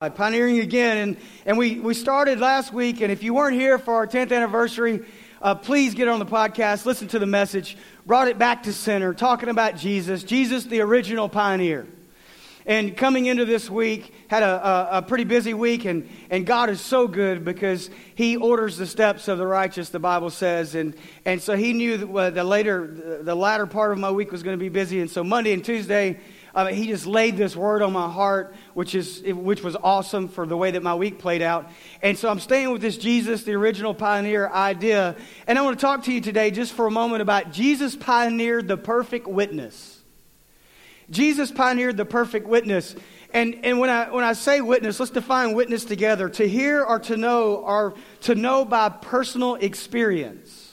Pioneering again, and, and we, we started last week, and if you weren't here for our 10th anniversary, uh, please get on the podcast, listen to the message, brought it back to center, talking about Jesus, Jesus, the original pioneer. And coming into this week, had a, a, a, pretty busy week, and, and God is so good because He orders the steps of the righteous, the Bible says. And, and so He knew that the later, the latter part of my week was going to be busy. And so Monday and Tuesday, uh, he just laid this word on my heart, which, is, which was awesome for the way that my week played out. And so I'm staying with this Jesus, the original pioneer idea. And I want to talk to you today just for a moment about Jesus pioneered the perfect witness. Jesus pioneered the perfect witness. And, and when, I, when I say witness, let's define witness together. To hear or to know or to know by personal experience.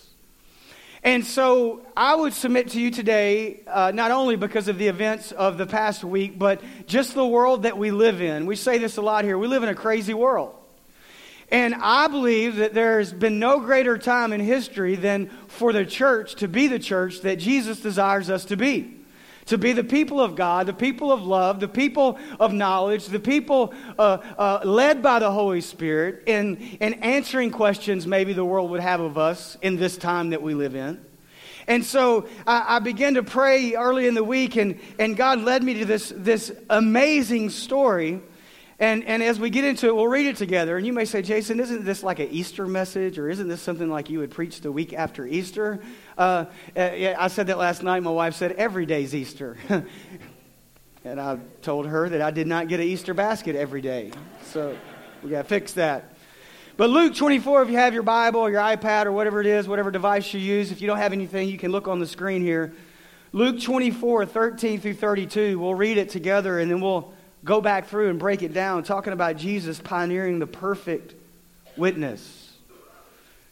And so I would submit to you today, uh, not only because of the events of the past week, but just the world that we live in. We say this a lot here. We live in a crazy world. And I believe that there's been no greater time in history than for the church to be the church that Jesus desires us to be. To be the people of God, the people of love, the people of knowledge, the people uh, uh, led by the Holy Spirit in, in answering questions maybe the world would have of us in this time that we live in. And so I, I, began to pray early in the week, and, and God led me to this, this amazing story. And, and as we get into it, we'll read it together. And you may say, Jason, isn't this like an Easter message, or isn't this something like you would preach the week after Easter? Uh, uh I said that last night. My wife said, every day's Easter. and I told her that I did not get an Easter basket every day. So we got to fix that. But Luke 24, if you have your Bible or your iPad or whatever it is, whatever device you use, if you don't have anything, you can look on the screen here. Luke 24, 13 through 32. We'll read it together and then we'll go back through and break it down, talking about Jesus pioneering the perfect witness,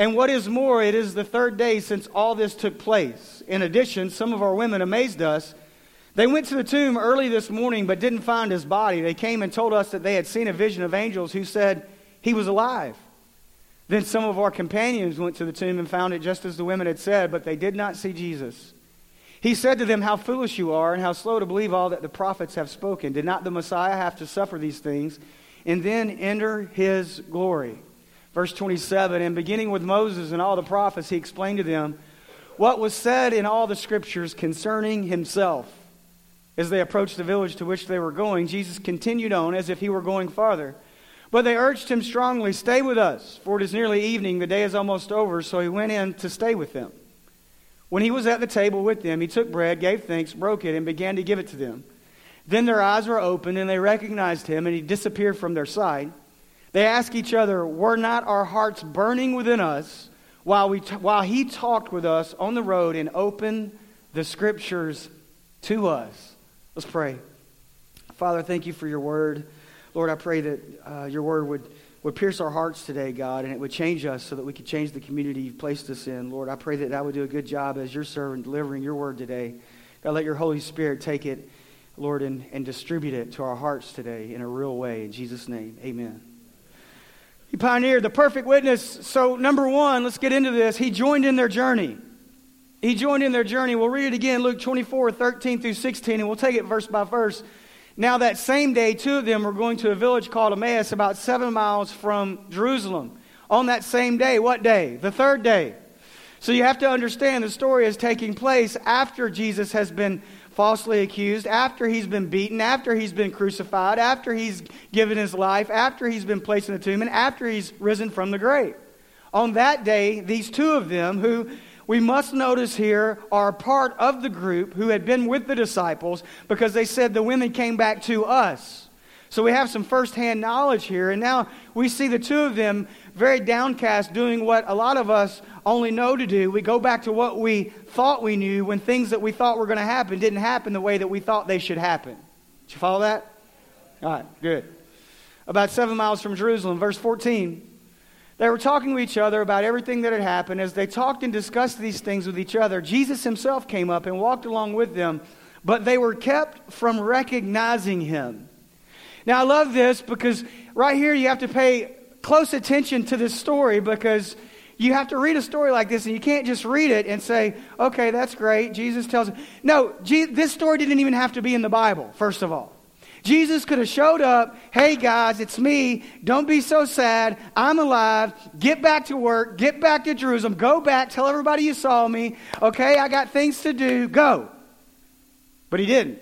And what is more, it is the third day since all this took place. In addition, some of our women amazed us. They went to the tomb early this morning but didn't find his body. They came and told us that they had seen a vision of angels who said he was alive. Then some of our companions went to the tomb and found it just as the women had said, but they did not see Jesus. He said to them, How foolish you are, and how slow to believe all that the prophets have spoken. Did not the Messiah have to suffer these things and then enter his glory? Verse 27 And beginning with Moses and all the prophets, he explained to them what was said in all the scriptures concerning himself. As they approached the village to which they were going, Jesus continued on as if he were going farther. But they urged him strongly, Stay with us, for it is nearly evening, the day is almost over. So he went in to stay with them. When he was at the table with them, he took bread, gave thanks, broke it, and began to give it to them. Then their eyes were opened, and they recognized him, and he disappeared from their sight. They ask each other, Were not our hearts burning within us while, we t- while he talked with us on the road and opened the scriptures to us? Let's pray. Father, thank you for your word. Lord, I pray that uh, your word would would pierce our hearts today, God, and it would change us so that we could change the community you've placed us in. Lord, I pray that I would do a good job as your servant delivering your word today. God, let your Holy Spirit take it, Lord, and, and distribute it to our hearts today in a real way. In Jesus' name, amen. He pioneered the perfect witness. So, number one, let's get into this. He joined in their journey. He joined in their journey. We'll read it again, Luke 24, 13 through 16, and we'll take it verse by verse. Now, that same day, two of them were going to a village called Emmaus, about seven miles from Jerusalem. On that same day, what day? The third day. So you have to understand the story is taking place after Jesus has been falsely accused, after he's been beaten, after he's been crucified, after he's given his life, after he's been placed in the tomb, and after he's risen from the grave. On that day, these two of them, who we must notice here are part of the group who had been with the disciples because they said the women came back to us. So we have some firsthand knowledge here. And now we see the two of them very downcast doing what a lot of us only know to do. We go back to what we thought we knew when things that we thought were going to happen didn't happen the way that we thought they should happen. Did you follow that? All right, good. About seven miles from Jerusalem, verse 14. They were talking to each other about everything that had happened. As they talked and discussed these things with each other, Jesus himself came up and walked along with them, but they were kept from recognizing him. Now, I love this because right here you have to pay close attention to this story because you have to read a story like this and you can't just read it and say, okay, that's great. Jesus tells it. No, this story didn't even have to be in the Bible, first of all. Jesus could have showed up, hey guys, it's me. Don't be so sad. I'm alive. Get back to work. Get back to Jerusalem. Go back. Tell everybody you saw me. Okay, I got things to do. Go. But he didn't.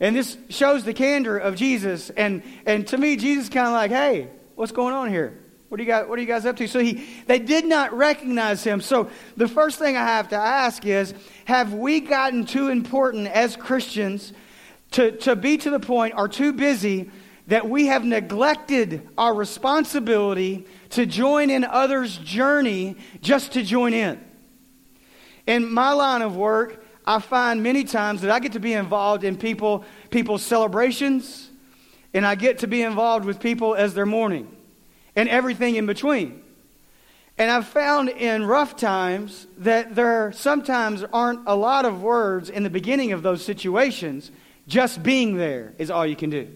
And this shows the candor of Jesus. And, and to me, Jesus kind of like, hey, what's going on here? What do you got, what are you guys up to? So he, they did not recognize him. So the first thing I have to ask is, have we gotten too important as Christians to, to be to the point are too busy that we have neglected our responsibility to join in others' journey just to join in. In my line of work, I find many times that I get to be involved in people, people's celebrations, and I get to be involved with people as they're mourning, and everything in between. And I've found in rough times that there sometimes aren't a lot of words in the beginning of those situations just being there is all you can do.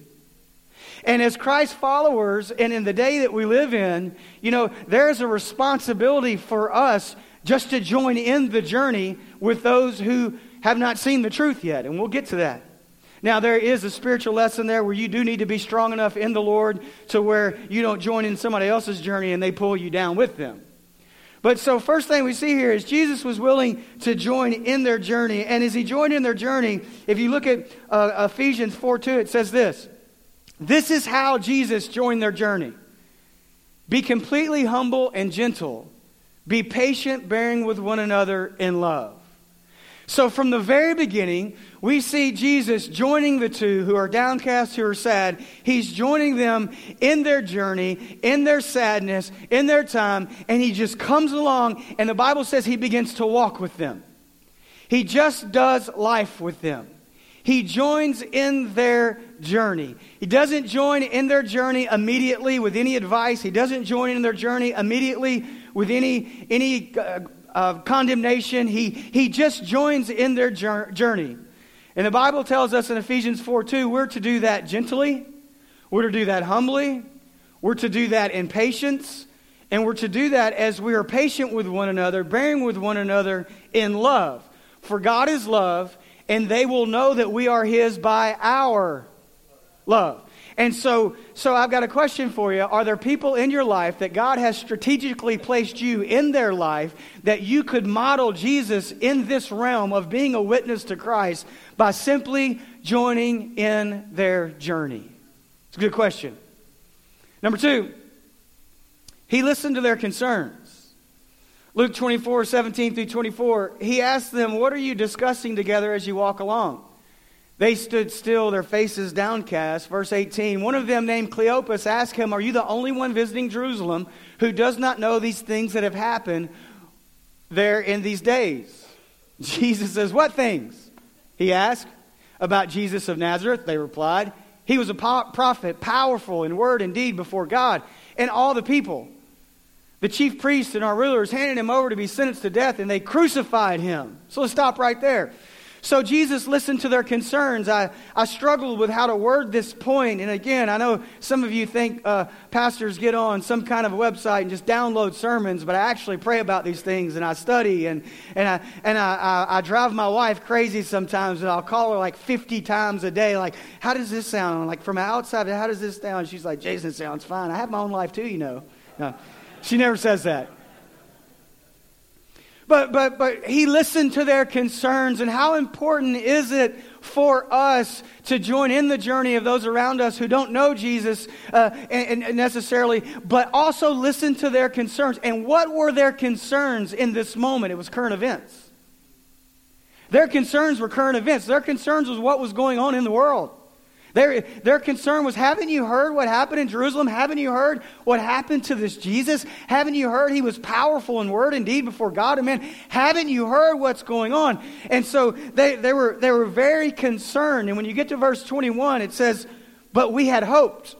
And as Christ followers, and in the day that we live in, you know, there's a responsibility for us just to join in the journey with those who have not seen the truth yet. And we'll get to that. Now, there is a spiritual lesson there where you do need to be strong enough in the Lord to where you don't join in somebody else's journey and they pull you down with them. But so, first thing we see here is Jesus was willing to join in their journey. And as he joined in their journey, if you look at uh, Ephesians 4 2, it says this This is how Jesus joined their journey. Be completely humble and gentle, be patient, bearing with one another in love. So, from the very beginning, we see Jesus joining the two who are downcast, who are sad. He's joining them in their journey, in their sadness, in their time, and he just comes along, and the Bible says he begins to walk with them. He just does life with them. He joins in their journey. He doesn't join in their journey immediately with any advice. He doesn't join in their journey immediately with any, any uh, of condemnation. He, he just joins in their journey. And the Bible tells us in Ephesians 4 2, we're to do that gently, we're to do that humbly, we're to do that in patience, and we're to do that as we are patient with one another, bearing with one another in love. For God is love, and they will know that we are His by our love. And so, so I've got a question for you. Are there people in your life that God has strategically placed you in their life that you could model Jesus in this realm of being a witness to Christ by simply joining in their journey? It's a good question. Number two, he listened to their concerns. Luke 24, 17 through 24, he asked them, What are you discussing together as you walk along? They stood still, their faces downcast. Verse 18 One of them, named Cleopas, asked him, Are you the only one visiting Jerusalem who does not know these things that have happened there in these days? Jesus says, What things? He asked. About Jesus of Nazareth, they replied. He was a prophet, powerful in word and deed before God and all the people. The chief priests and our rulers handed him over to be sentenced to death, and they crucified him. So let's stop right there. So Jesus listened to their concerns. I, I struggled with how to word this point. And again, I know some of you think uh, pastors get on some kind of a website and just download sermons, but I actually pray about these things and I study and, and, I, and I, I, I drive my wife crazy sometimes and I'll call her like 50 times a day, like, how does this sound? Like from outside, how does this sound? She's like, Jason, sounds fine. I have my own life too, you know. No, she never says that. But, but, but he listened to their concerns. And how important is it for us to join in the journey of those around us who don't know Jesus uh, and, and necessarily, but also listen to their concerns? And what were their concerns in this moment? It was current events. Their concerns were current events. Their concerns was what was going on in the world. Their, their concern was, haven't you heard what happened in Jerusalem? Haven't you heard what happened to this Jesus? Haven't you heard he was powerful in word and deed before God and man? Haven't you heard what's going on? And so they, they, were, they were very concerned. And when you get to verse 21, it says, But we had hoped.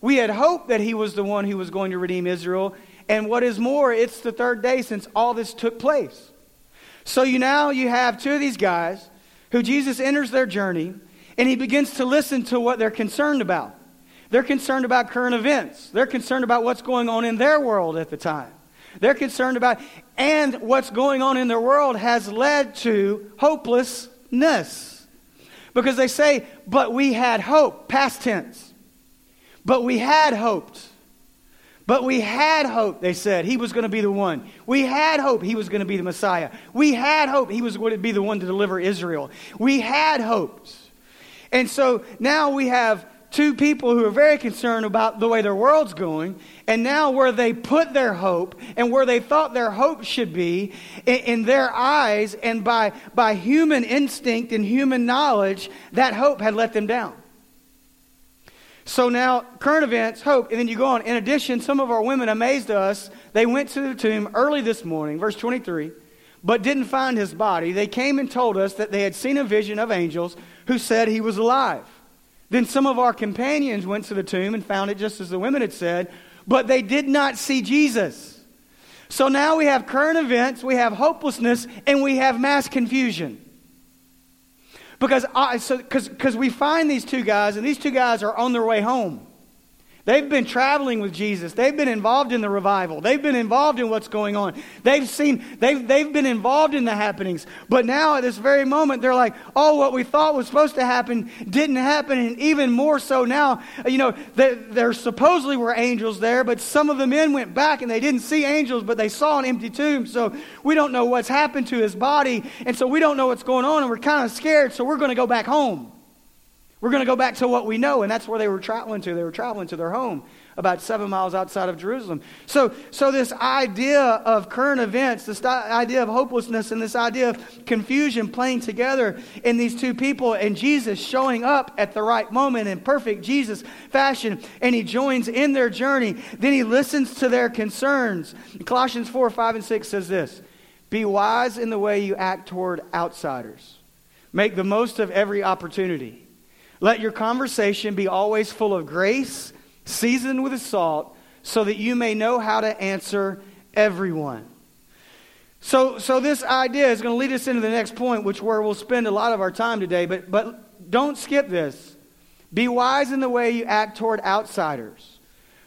We had hoped that he was the one who was going to redeem Israel. And what is more, it's the third day since all this took place. So you now you have two of these guys who Jesus enters their journey and he begins to listen to what they're concerned about. They're concerned about current events. They're concerned about what's going on in their world at the time. They're concerned about, and what's going on in their world has led to hopelessness. Because they say, but we had hope, past tense. But we had hoped. But we had hope, they said, he was going to be the one. We had hope he was going to be the Messiah. We had hope he was going to be the one to deliver Israel. We had hopes. And so now we have two people who are very concerned about the way their world's going, and now where they put their hope and where they thought their hope should be in, in, their eyes and by, by human instinct and human knowledge, that hope had let them down. So now, current events, hope, and then you go on. In addition, some of our women amazed us. They went to the tomb early this morning, verse 23, but didn't find his body. They came and told us that they had seen a vision of angels who said he was alive. Then some of our companions went to the tomb and found it just as the women had said, but they did not see Jesus. So now we have current events, we have hopelessness, and we have mass confusion. Because I, so, cause, cause we find these two guys, and these two guys are on their way home. They've been traveling with Jesus. They've been involved in the revival. They've been involved in what's going on. They've seen, they've, they've been involved in the happenings. But now at this very moment, they're like, oh, what we thought was supposed to happen didn't happen. And even more so now, you know, there, there supposedly were angels there, but some of the men went back and they didn't see angels, but they saw an empty tomb. So we don't know what's happened to his body. And so we don't know what's going on. And we're kind of scared. So we're going to go back home. We're going to go back to what we know, and that's where they were traveling to. They were traveling to their home about seven miles outside of Jerusalem. So, so this idea of current events, this idea of hopelessness, and this idea of confusion playing together in these two people, and Jesus showing up at the right moment in perfect Jesus fashion, and he joins in their journey. Then he listens to their concerns. Colossians 4 5 and 6 says this Be wise in the way you act toward outsiders, make the most of every opportunity. Let your conversation be always full of grace, seasoned with salt, so that you may know how to answer everyone. So, so this idea is going to lead us into the next point, which where we'll spend a lot of our time today. But, but don't skip this. Be wise in the way you act toward outsiders.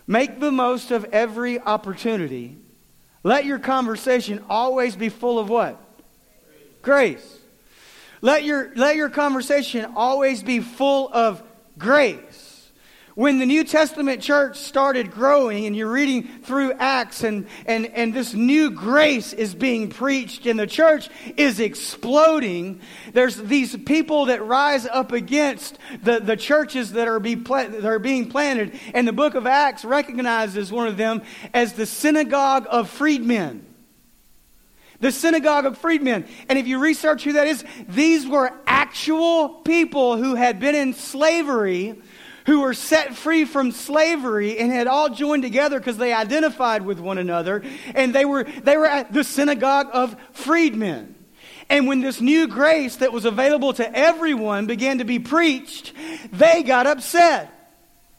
Make the most of every opportunity. Let your conversation always be full of what? Grace. Grace. Let your, let your conversation always be full of grace. When the New Testament church started growing, and you're reading through Acts, and, and, and this new grace is being preached, and the church is exploding, there's these people that rise up against the, the churches that are, be that are being planted. And the book of Acts recognizes one of them as the synagogue of freedmen the synagogue of freedmen. And if you research who that is, these were actual people who had been in slavery, who were set free from slavery and had all joined together because they identified with one another. And they were, they were at the synagogue of freedmen. And when this new grace that was available to everyone began to be preached, they got upset.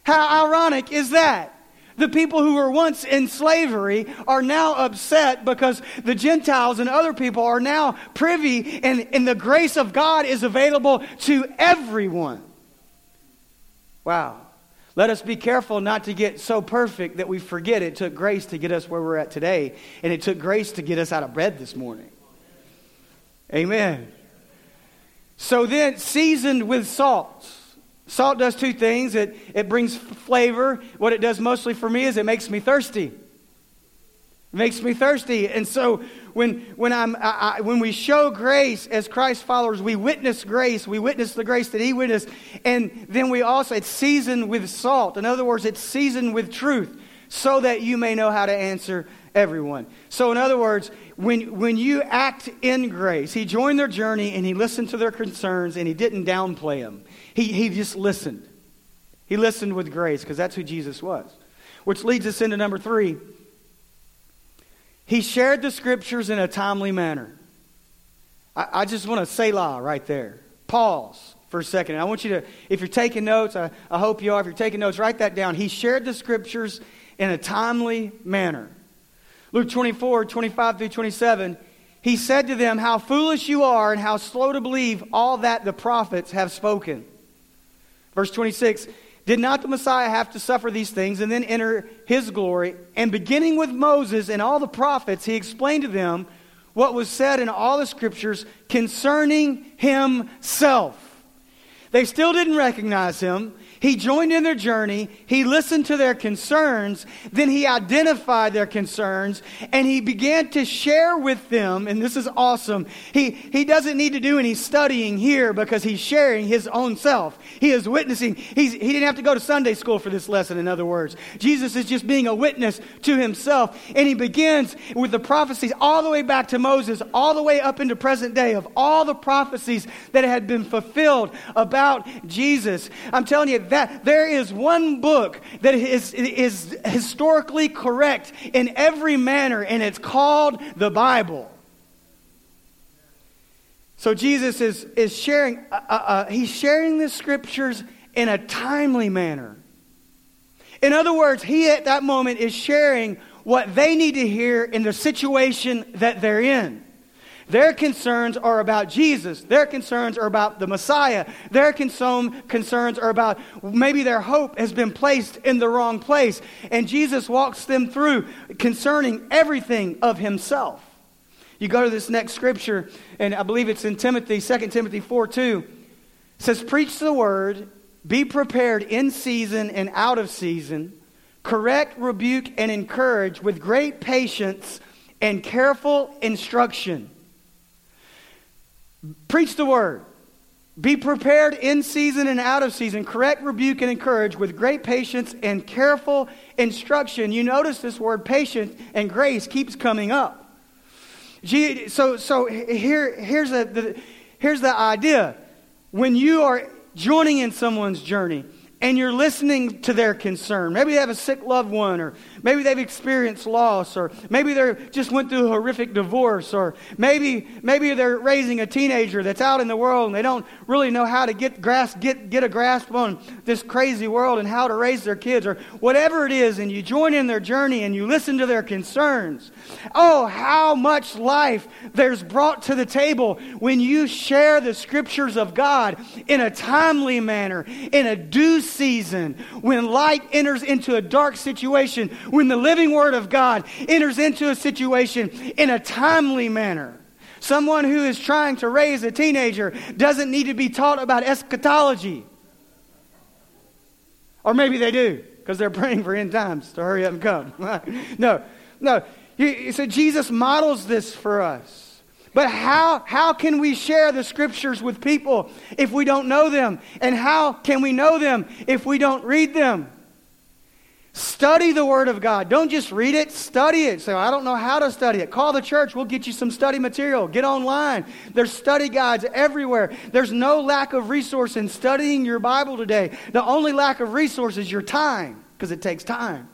How ironic is that? The people who were once in slavery are now upset because the Gentiles and other people are now privy, and, and the grace of God is available to everyone. Wow. Let us be careful not to get so perfect that we forget it took grace to get us where we're at today, and it took grace to get us out of bed this morning. Amen. So then, seasoned with salt. Salt does two things it, it brings flavor. What it does mostly for me is it makes me thirsty. It makes me thirsty. And so when, when, I'm, I, I, when we show grace as Christ followers, we witness grace. We witness the grace that He witnessed. And then we also, it's seasoned with salt. In other words, it's seasoned with truth so that you may know how to answer everyone. So, in other words, when, when you act in grace, He joined their journey and He listened to their concerns and He didn't downplay them. He, he just listened. He listened with grace because that's who Jesus was. Which leads us into number three he shared the scriptures in a timely manner. I, I just want to say la right there. Pause for a second. I want you to, if you're taking notes, I, I hope you are. If you're taking notes, write that down. He shared the scriptures in a timely manner. Luke 24, 25 through 27, he said to them, How foolish you are, and how slow to believe all that the prophets have spoken. Verse 26 did not the Messiah have to suffer these things and then enter his glory? And beginning with Moses and all the prophets, he explained to them what was said in all the scriptures concerning himself. They still didn't recognize him. He joined in their journey. He listened to their concerns. Then he identified their concerns and he began to share with them. And this is awesome. He, he doesn't need to do any studying here because he's sharing his own self. He is witnessing. He's, he didn't have to go to Sunday school for this lesson, in other words. Jesus is just being a witness to himself. And he begins with the prophecies all the way back to Moses, all the way up into present day of all the prophecies that had been fulfilled about Jesus. I'm telling you, that there is one book that is, is historically correct in every manner, and it's called the Bible. So Jesus is, is sharing, uh, uh, uh, he's sharing the scriptures in a timely manner. In other words, he at that moment is sharing what they need to hear in the situation that they're in. Their concerns are about Jesus. Their concerns are about the Messiah. Their concerns are about maybe their hope has been placed in the wrong place. And Jesus walks them through concerning everything of himself. You go to this next scripture, and I believe it's in Timothy, 2 Timothy 4 2. It says, Preach the word, be prepared in season and out of season, correct, rebuke, and encourage with great patience and careful instruction. Preach the word. Be prepared in season and out of season. Correct, rebuke, and encourage with great patience and careful instruction. You notice this word patience and grace keeps coming up. So, so here, here's, a, the, here's the idea. When you are joining in someone's journey, and you're listening to their concern. Maybe they have a sick loved one, or maybe they've experienced loss, or maybe they just went through a horrific divorce, or maybe maybe they're raising a teenager that's out in the world and they don't really know how to get grasp get get a grasp on this crazy world and how to raise their kids, or whatever it is, and you join in their journey and you listen to their concerns. Oh, how much life there's brought to the table when you share the scriptures of God in a timely manner, in a due season, when light enters into a dark situation, when the living Word of God enters into a situation in a timely manner. Someone who is trying to raise a teenager doesn't need to be taught about eschatology. Or maybe they do, because they're praying for end times to hurry up and come. no, no. So Jesus models this for us. But how, how can we share the scriptures with people if we don't know them? And how can we know them if we don't read them? Study the Word of God. Don't just read it, study it. Say, I don't know how to study it. Call the church. We'll get you some study material. Get online. There's study guides everywhere. There's no lack of resource in studying your Bible today. The only lack of resource is your time, because it takes time.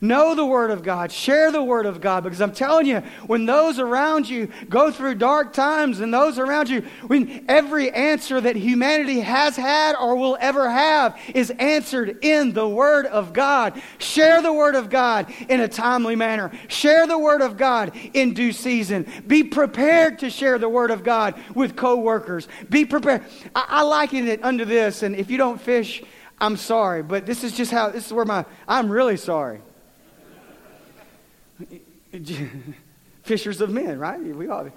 Know the Word of God. Share the Word of God because I'm telling you, when those around you go through dark times and those around you, when every answer that humanity has had or will ever have is answered in the Word of God, share the Word of God in a timely manner. Share the Word of God in due season. Be prepared to share the Word of God with coworkers. Be prepared. I, I liken it under this, and if you don't fish, I'm sorry, but this is just how, this is where my, I'm really sorry. Fishers of men, right? We all.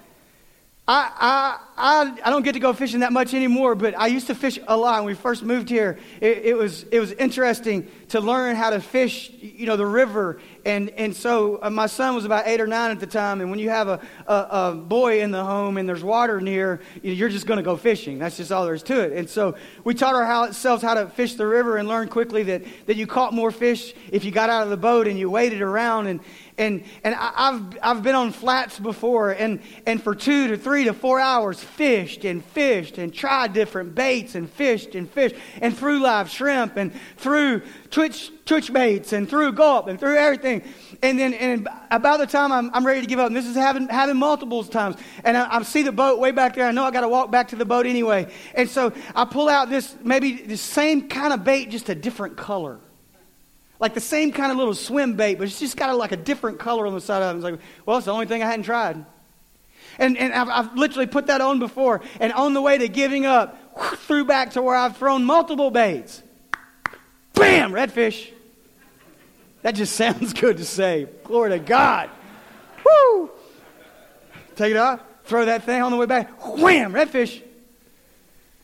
I, I, I, don't get to go fishing that much anymore, but I used to fish a lot when we first moved here. It, it, was, it was interesting to learn how to fish, you know, the river. And, and so uh, my son was about eight or nine at the time. And when you have a, a, a boy in the home and there's water near, you're just going to go fishing. That's just all there is to it. And so we taught ourselves how to fish the river and learned quickly that, that you caught more fish if you got out of the boat and you waded around. And, and, and I, have I've been on flats before, and, and for two to three to four hours, fished and fished and tried different baits and fished and fished and threw live shrimp and threw twitch, twitch baits and threw gulp and threw everything. And then and about the time I'm, I'm ready to give up, and this is having, having multiple times, and I, I see the boat way back there. I know I got to walk back to the boat anyway. And so I pull out this, maybe the same kind of bait, just a different color like the same kind of little swim bait, but it's just got a, like a different color on the side of it. It's like, well, it's the only thing I hadn't tried. And, and I've, I've literally put that on before. And on the way to giving up, whoosh, threw back to where I've thrown multiple baits. Bam! Redfish. That just sounds good to say. Glory to God. Woo! Take it off, throw that thing on the way back. Wham! Redfish.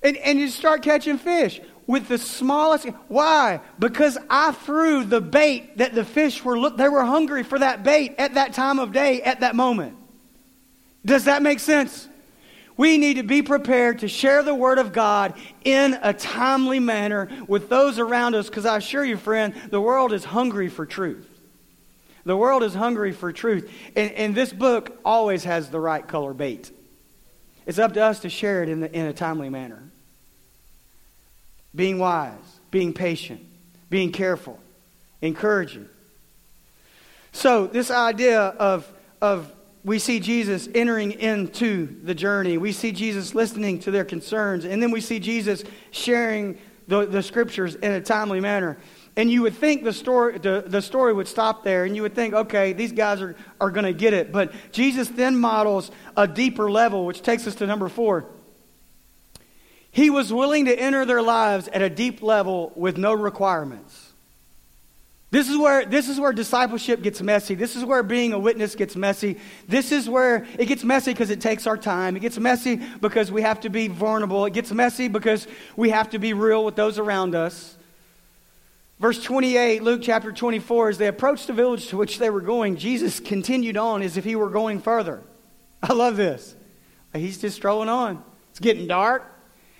And, and you start catching fish with the smallest. Why? Because I threw the bait that the fish were look. They were hungry for that bait at that time of day, at that moment. Does that make sense? We need to be prepared to share the Word of God in a timely manner with those around us because I assure you, friend, the world is hungry for truth. The world is hungry for truth. And, and this book always has the right color bait. It's up to us to share it in, the, in a timely manner being wise, being patient, being careful, encouraging. So, this idea of, of we see Jesus entering into the journey, we see Jesus listening to their concerns, and then we see Jesus sharing the, the scriptures in a timely manner. And you would think the story, the, the story would stop there, and you would think, okay, these guys are, are going to get it. But Jesus then models a deeper level, which takes us to number four. He was willing to enter their lives at a deep level with no requirements. This is where this is where discipleship gets messy. This is where being a witness gets messy. This is where it gets messy because it takes our time. It gets messy because we have to be vulnerable. It gets messy because we have to be real with those around us. Verse 28, Luke chapter 24, as they approached the village to which they were going, Jesus continued on as if he were going further. I love this. He's just strolling on. It's getting dark.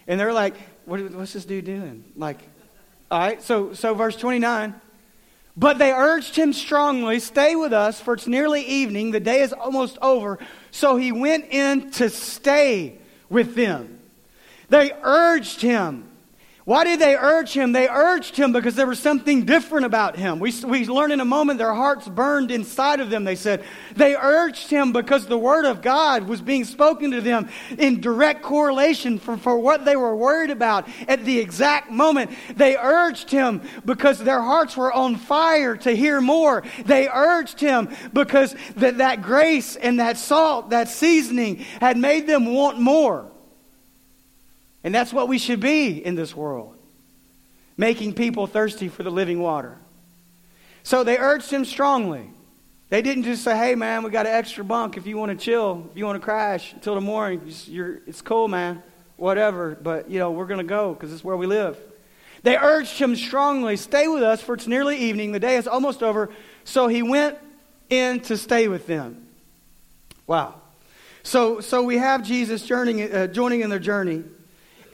And they're like, what, what's this dude doing? Like, all right, so, so verse 29. But they urged him strongly, Stay with us, for it's nearly evening. The day is almost over. So he went in to stay with them. They urged him. Why did they urge him? They urged him because there was something different about him. We, we learn in a moment their hearts burned inside of them, they said. They urged him because the word of God was being spoken to them in direct correlation for, for what they were worried about at the exact moment. They urged him because their hearts were on fire to hear more. They urged him because that, that grace and that salt, that seasoning had made them want more. And that's what we should be in this world making people thirsty for the living water. So they urged him strongly. They didn't just say, hey, man, we got an extra bunk if you want to chill, if you want to crash until the morning. it's cool, man, whatever, but, you know, we're going to go because it's where we live. They urged him strongly, stay with us, for it's nearly evening. The day is almost over. So he went in to stay with them. Wow. So, so we have Jesus uh, joining in their journey.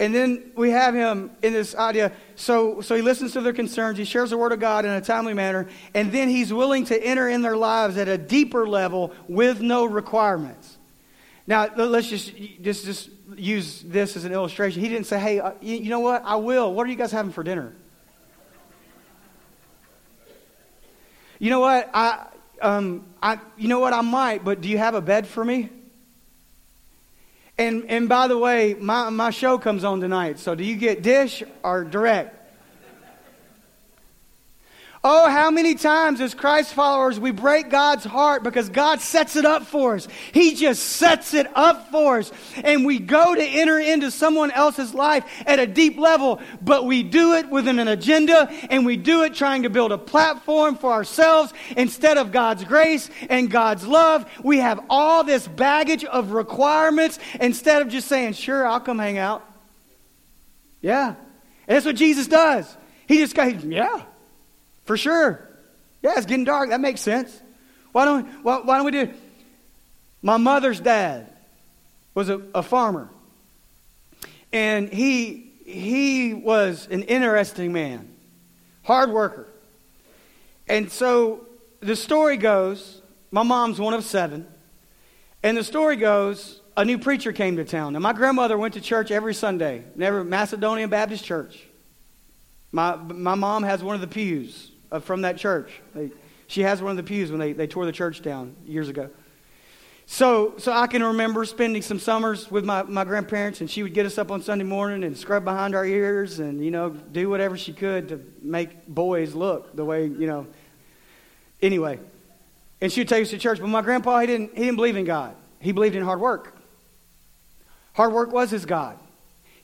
And then we have him in this idea. So, so he listens to their concerns. He shares the word of God in a timely manner. And then he's willing to enter in their lives at a deeper level with no requirements. Now, let's just, just, just use this as an illustration. He didn't say, hey, uh, you, you know what? I will. What are you guys having for dinner? You know what? I, um, I, you know what? I might, but do you have a bed for me? And, and by the way, my, my show comes on tonight. So do you get dish or direct? Oh, how many times as Christ followers we break God's heart because God sets it up for us. He just sets it up for us. And we go to enter into someone else's life at a deep level, but we do it within an agenda and we do it trying to build a platform for ourselves instead of God's grace and God's love. We have all this baggage of requirements instead of just saying, sure, I'll come hang out. Yeah. And that's what Jesus does. He just goes, yeah. For sure. Yeah, it's getting dark. That makes sense. Why don't, why, why don't we do it? My mother's dad was a, a farmer. And he, he was an interesting man, hard worker. And so the story goes my mom's one of seven. And the story goes a new preacher came to town. Now, my grandmother went to church every Sunday, never Macedonian Baptist Church. My, my mom has one of the pews Uh, from that church. They, she has one of the pews when they, they tore the church down years ago. So, so I can remember spending some summers with my, my grandparents, and she would get us up on Sunday morning and scrub behind our ears and, you know, do whatever she could to make boys look the way, you know. Anyway, and she would take us to church. But my grandpa, he didn't, he didn't believe in God. He believed in hard work. Hard work was his God.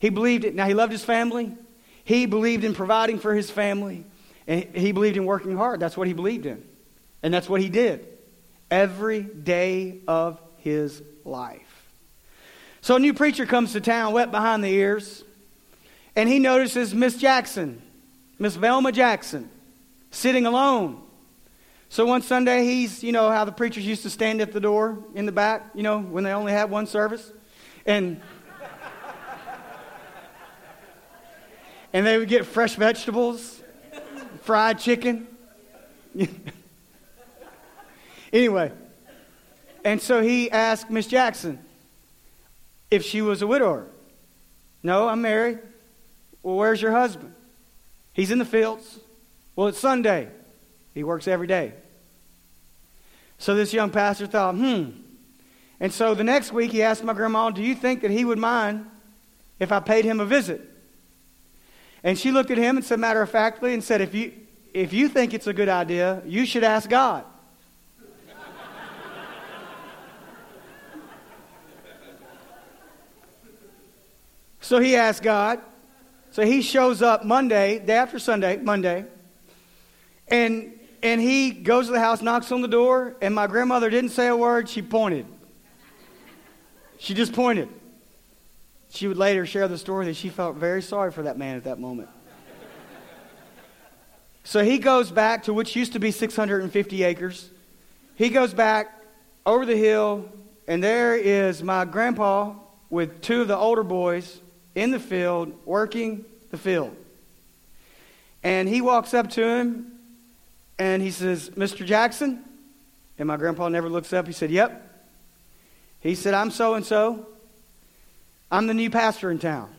He believed it. Now, he loved his family. He believed in providing for his family. And he believed in working hard. That's what he believed in. And that's what he did every day of his life. So a new preacher comes to town, wet behind the ears, and he notices Miss Jackson, Miss Velma Jackson, sitting alone. So one Sunday, he's, you know, how the preachers used to stand at the door in the back, you know, when they only had one service. And, and they would get fresh vegetables fried chicken. anyway, and so he asked Miss Jackson if she was a widower. No, I'm married. Well, where's your husband? He's in the fields. Well, it's Sunday. He works every day. So this young pastor thought, hmm. And so the next week he asked my grandma, Do you think that he would mind if I paid him a visit? And she looked at him and said, matter of factly, and said, if you, if you think it's a good idea, you should ask God. so he asked God. So he shows up Monday, day after Sunday, Monday, and, and he goes to the house, knocks on the door, and my grandmother didn't say a word, she pointed. She just pointed. She would later share the story that she felt very sorry for that man at that moment. so he goes back to which used to be 650 acres. He goes back over the hill, and there is my grandpa with two of the older boys in the field working the field. And he walks up to him and he says, Mr. Jackson? And my grandpa never looks up. He said, Yep. He said, I'm so and so. I'm the new pastor in town.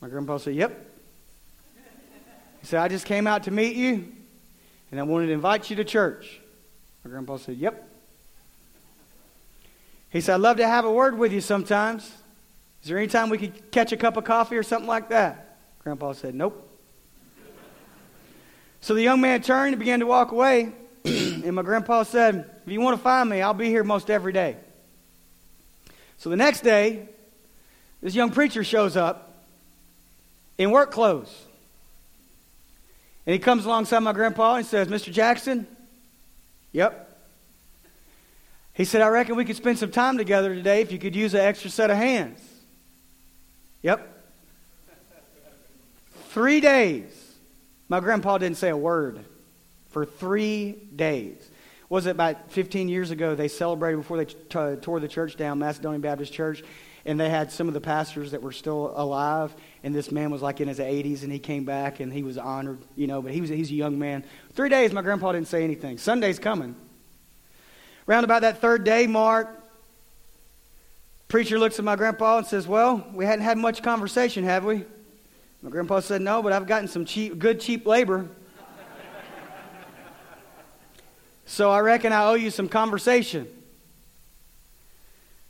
My grandpa said, Yep. He said, I just came out to meet you, and I wanted to invite you to church. My grandpa said, Yep. He said, I'd love to have a word with you sometimes. Is there any time we could catch a cup of coffee or something like that? Grandpa said, Nope. So the young man turned and began to walk away. and my grandpa said, If you want to find me, I'll be here most every day. So the next day, this young preacher shows up in work clothes. And he comes alongside my grandpa and says, Mr. Jackson? Yep. He said, I reckon we could spend some time together today if you could use an extra set of hands. Yep. Three days. My grandpa didn't say a word for three days. Was it about 15 years ago they celebrated before they t- tore the church down, Macedonian Baptist Church? And they had some of the pastors that were still alive. And this man was like in his 80s and he came back and he was honored you know. But he was he's a young man. Three days my grandpa didn't say anything. Sunday's coming. Round about that third day mark preacher looks at my grandpa and says well we hadn't had much conversation have we? My grandpa said no but i've gotten some cheap good cheap labor. So i reckon i owe you some conversation.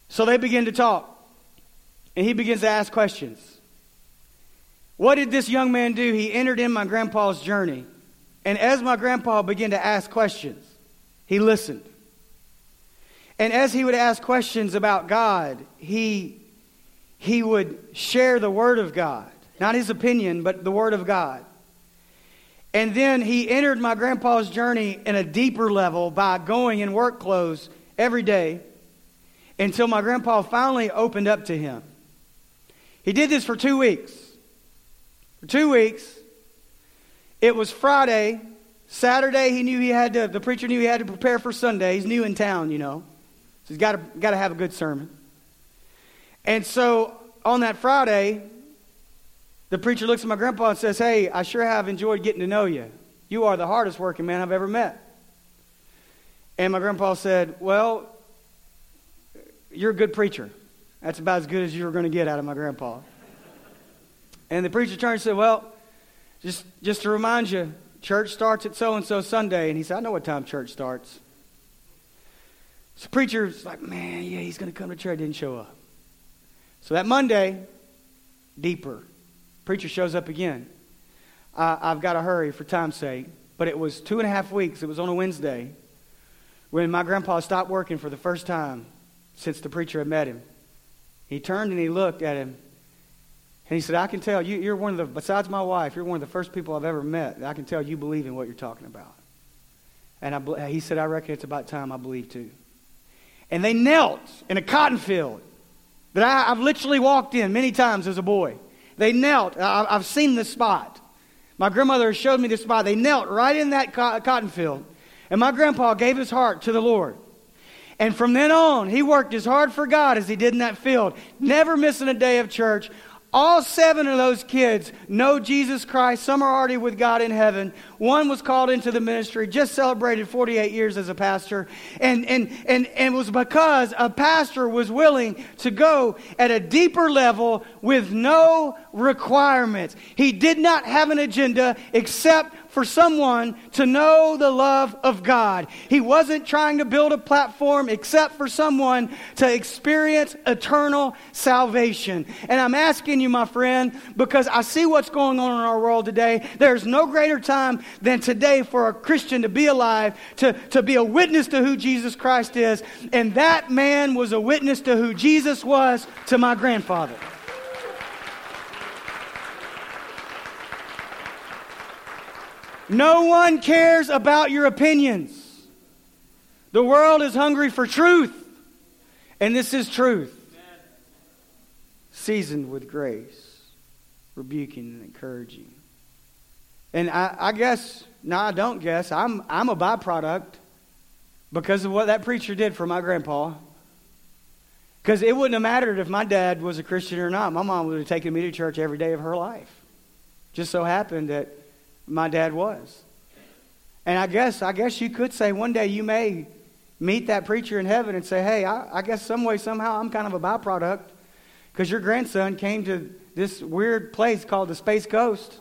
So they begin to talk and he begins to ask questions. What did this young man do? He entered in my grandpa's journey And as my grandpa began to ask questions, he listened. And as he would ask questions about God, he, he would share the Word of God. Not his opinion, but the Word of God. And then he entered my grandpa's journey in a deeper level by going in work clothes every day until my grandpa finally opened up to him. He did this for two weeks. For two weeks. It was Friday. Saturday, he knew he had to, the preacher knew he had to prepare for Sunday. He's new in town, you know. So he's got to, got to have a good sermon. And so on that Friday, the preacher looks at my grandpa and says, Hey, I sure have enjoyed getting to know you. You are the hardest working man I've ever met. And my grandpa said, Well, you're a good preacher. That's about as good as you were going to get out of my grandpa. And the preacher turned and said, Well, just, just to remind you, church starts at so and so Sunday. And he said, I know what time church starts. So the preacher's like, Man, yeah, he's going to come to church. Didn't show up. So that Monday, deeper. Preacher shows up again. Uh, I've got to hurry for time's sake. But it was two and a half weeks. It was on a Wednesday when my grandpa stopped working for the first time since the preacher had met him. He turned and he looked at him. And he said, I can tell you, you're one of the, besides my wife, you're one of the first people I've ever met. I can tell you believe in what you're talking about. And I, he said, I reckon it's about time I believe too. And they knelt in a cotton field that I, have literally walked in many times as a boy. They knelt. I, I've seen this spot. My grandmother showed me this spot. They knelt right in that cotton field. And my grandpa gave his heart to the Lord. And from then on, he worked as hard for God as he did in that field, never missing a day of church, all seven of those kids know Jesus Christ. Some are already with God in heaven. One was called into the ministry, just celebrated 48 years as a pastor. And, and, and, and it was because a pastor was willing to go at a deeper level with no requirements. He did not have an agenda except for someone to know the love of God. He wasn't trying to build a platform except for someone to experience eternal salvation. And I'm asking you, my friend, because I see what's going on in our world today. There's no greater time than today for a Christian to be alive, to, to be a witness to who Jesus Christ is. And that man was a witness to who Jesus was to my grandfather. No one cares about your opinions. The world is hungry for truth, and this is truth. Seasoned with grace, rebuking and encouraging. And I, I guess, no, I don't guess, I'm, I'm a byproduct because of what that preacher did for my grandpa. Because it wouldn't have mattered if my dad was a Christian or not. My mom would have taken me to church every day of her life. Just so happened that my dad was. And I guess, I guess you could say one day you may meet that preacher in heaven and say, hey, I, I guess some way, somehow, I'm kind of a byproduct because your grandson came to this weird place called the Space Coast,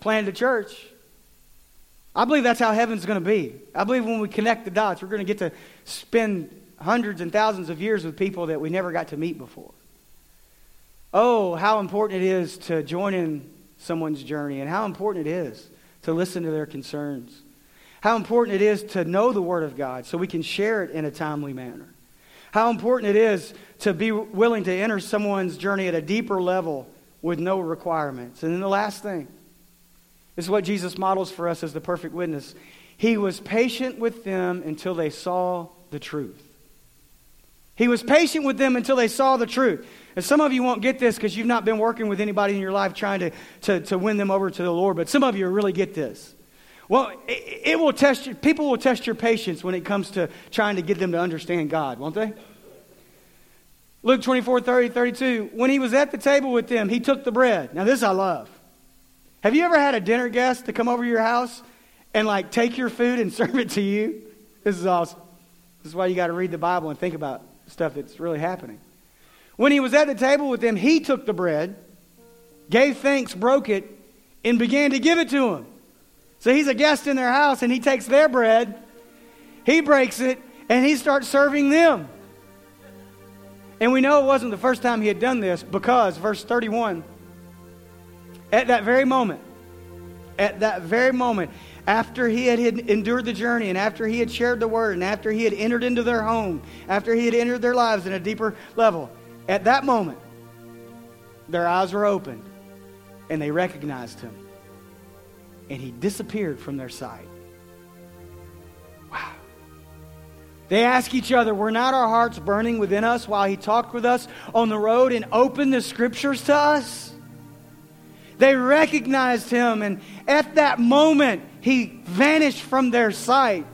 planted a church. I believe that's how heaven's going to be. I believe when we connect the dots, we're going to get to spend hundreds and thousands of years with people that we never got to meet before. Oh, how important it is to join in someone's journey and how important it is to listen to their concerns. How important it is to know the Word of God so we can share it in a timely manner. How important it is to be willing to enter someone's journey at a deeper level with no requirements. And then the last thing is what Jesus models for us as the perfect witness. He was patient with them until they saw the truth. He was patient with them until they saw the truth. And some of you won't get this because you've not been working with anybody in your life trying to, to, to win them over to the Lord, but some of you really get this. Well, it, it will test people will test your patience when it comes to trying to get them to understand God, won't they? Luke 24, 30, 32. When he was at the table with them, he took the bread. Now, this I love. Have you ever had a dinner guest to come over to your house and like take your food and serve it to you? This is awesome. This is why you got to read the Bible and think about stuff that's really happening. When he was at the table with them, he took the bread, gave thanks, broke it, and began to give it to them. So he's a guest in their house, and he takes their bread, he breaks it, and he starts serving them. And we know it wasn't the first time he had done this because, verse 31, at that very moment, at that very moment, after he had endured the journey and after he had shared the word and after he had entered into their home, after he had entered their lives in a deeper level, at that moment, their eyes were opened and they recognized him. And he disappeared from their sight. Wow. They ask each other, Were not our hearts burning within us while he talked with us on the road and opened the scriptures to us? They recognized him, and at that moment, he vanished from their sight.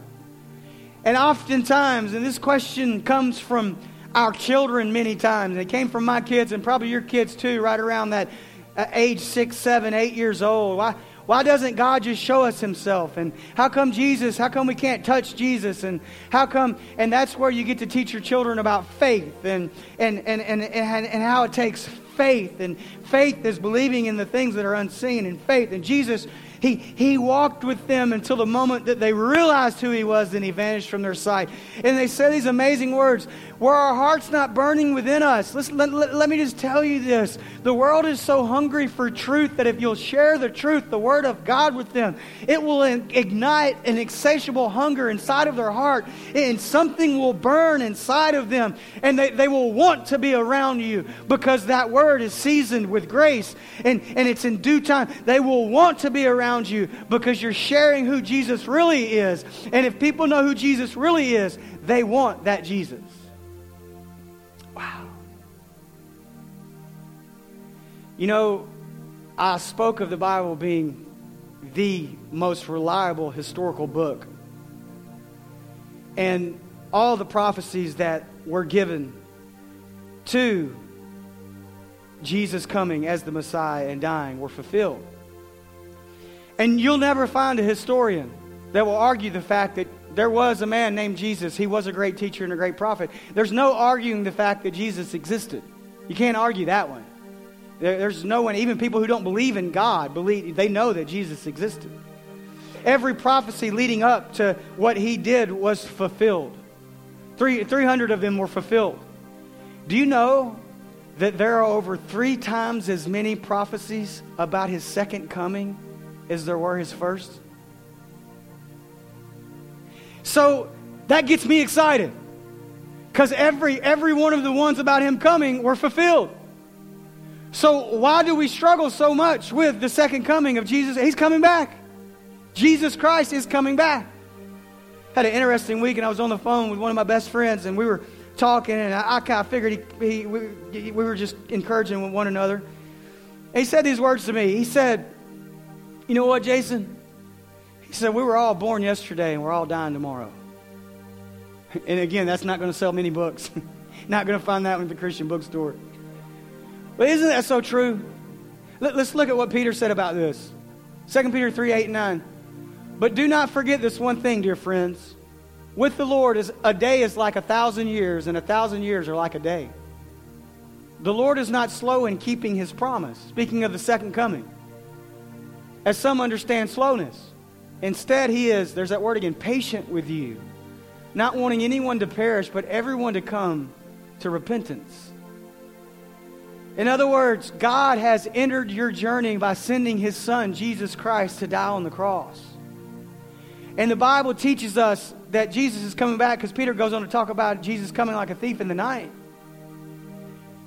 And oftentimes, and this question comes from our children many times, it came from my kids and probably your kids too, right around that uh, age six, seven, eight years old. Why, why doesn't God just show us himself? And how come Jesus, how come we can't touch Jesus? And how come, and that's where you get to teach your children about faith and, and, and, and, and, and how it takes faith. And faith is believing in the things that are unseen, and faith. And Jesus, he, he walked with them until the moment that they realized who he was, and he vanished from their sight. And they say these amazing words Were our hearts not burning within us? Listen, let, let, let me just tell you this. The world is so hungry for truth that if you'll share the truth, the Word of God with them, it will ignite an insatiable hunger inside of their heart, and something will burn inside of them, and they, they will want to be around you because that Word is seasoned with grace and, and it's in due time. They will want to be around around you because you're sharing who Jesus really is. And if people know who Jesus really is, they want that Jesus. Wow. You know, I spoke of the Bible being the most reliable historical book. And all the prophecies that were given to Jesus coming as the Messiah and dying were fulfilled. And you'll never find a historian that will argue the fact that there was a man named Jesus. He was a great teacher and a great prophet. There's no arguing the fact that Jesus existed. You can't argue that one. There's no one, even people who don't believe in God, believe they know that Jesus existed. Every prophecy leading up to what he did was fulfilled. Three, 300 of them were fulfilled. Do you know that there are over three times as many prophecies about his second coming as there were his first. So that gets me excited. Because every, every one of the ones about him coming were fulfilled. So why do we struggle so much with the second coming of Jesus? He's coming back. Jesus Christ is coming back. Had an interesting week, and I was on the phone with one of my best friends, and we were talking, and I, I kind of figured he, he, we, we were just encouraging one another. And he said these words to me. He said, you know what, Jason? He said, We were all born yesterday and we're all dying tomorrow. And again, that's not going to sell many books. not going to find that in the Christian bookstore. But isn't that so true? Let, us look at what Peter said about this. 2 Peter 3 8 and 9. But do not forget this one thing, dear friends. With the Lord, is a day is like a thousand years, and a thousand years are like a day. The Lord is not slow in keeping his promise. Speaking of the second coming as some understand slowness. Instead, he is, there's that word again, patient with you, not wanting anyone to perish, but everyone to come to repentance. In other words, God has entered your journey by sending his son, Jesus Christ, to die on the cross. And the Bible teaches us that Jesus is coming back because Peter goes on to talk about Jesus coming like a thief in the night.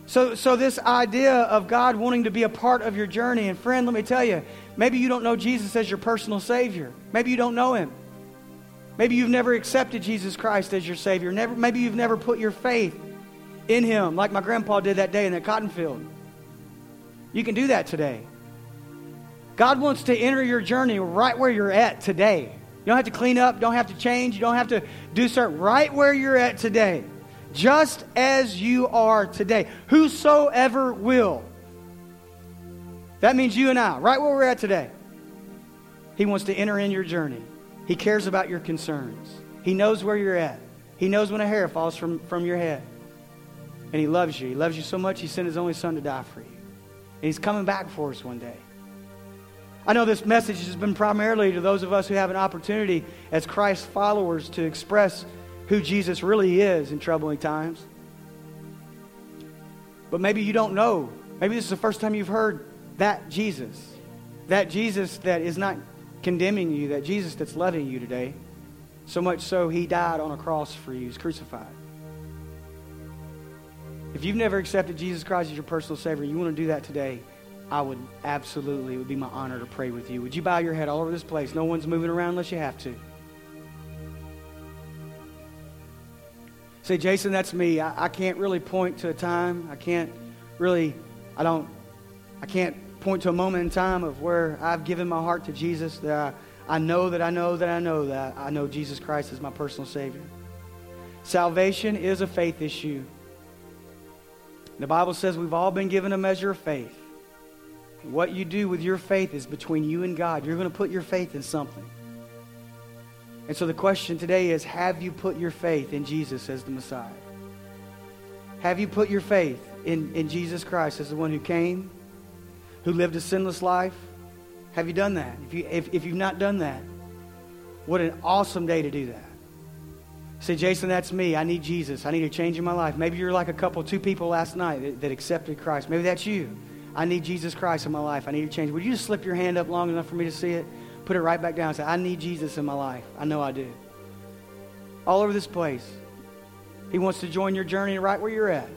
So, so this idea of God wanting to be a part of your journey, and friend, let me tell you, maybe you don't know Jesus as your personal Savior. Maybe you don't know Him. Maybe you've never accepted Jesus Christ as your Savior. Never, maybe you've never put your faith in Him, like my grandpa did that day in that cotton field. You can do that today. God wants to enter your journey right where you're at today. You don't have to clean up, don't have to change, you don't have to do certain right where you're at today just as you are today. Whosoever will. That means you and I, right where we're at today. He wants to enter in your journey. He cares about your concerns. He knows where you're at. He knows when a hair falls from, from your head. And He loves you. He loves you so much, He sent His only Son to die for you. And He's coming back for us one day. I know this message has been primarily to those of us who have an opportunity as Christ followers to express who Jesus really is in troubling times. But maybe you don't know. Maybe this is the first time you've heard that Jesus. That Jesus that is not condemning you, that Jesus that's loving you today, so much so he died on a cross for you, he's crucified. If you've never accepted Jesus Christ as your personal Savior, you want to do that today, I would absolutely, it would be my honor to pray with you. Would you bow your head all over this place? No one's moving around unless you have to. Say, Jason, that's me. I, I can't really point to a time. I can't really, I don't, I can't point to a moment in time of where I've given my heart to Jesus, that I, I know that I know that I know that I know Jesus Christ is my personal Savior. Salvation is a faith issue. The Bible says we've all been given a measure of faith. What you do with your faith is between you and God. You're going to put your faith in something. And so the question today is have you put your faith in Jesus as the Messiah? Have you put your faith in, in Jesus Christ as the one who came, who lived a sinless life? Have you done that? If, you, if, if you've not done that, what an awesome day to do that. Say, Jason, that's me. I need Jesus. I need a change in my life. Maybe you're like a couple, two people last night that, that accepted Christ. Maybe that's you. I need Jesus Christ in my life. I need a change. Would you just slip your hand up long enough for me to see it? Put it right back down and say, I need Jesus in my life. I know I do. All over this place. He wants to join your journey right where you're at.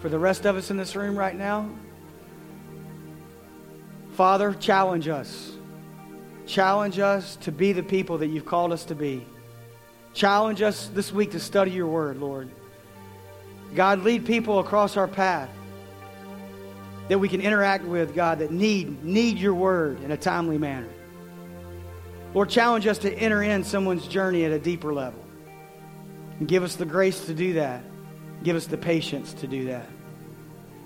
For the rest of us in this room right now, Father, challenge us. Challenge us to be the people that you've called us to be. Challenge us this week to study your word, Lord. God, lead people across our path that we can interact with, God, that need, need your word in a timely manner. Lord, challenge us to enter in someone's journey at a deeper level. And give us the grace to do that. Give us the patience to do that.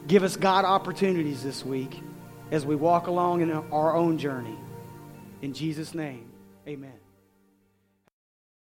Give us God opportunities this week as we walk along in our own journey. In Jesus' name, amen.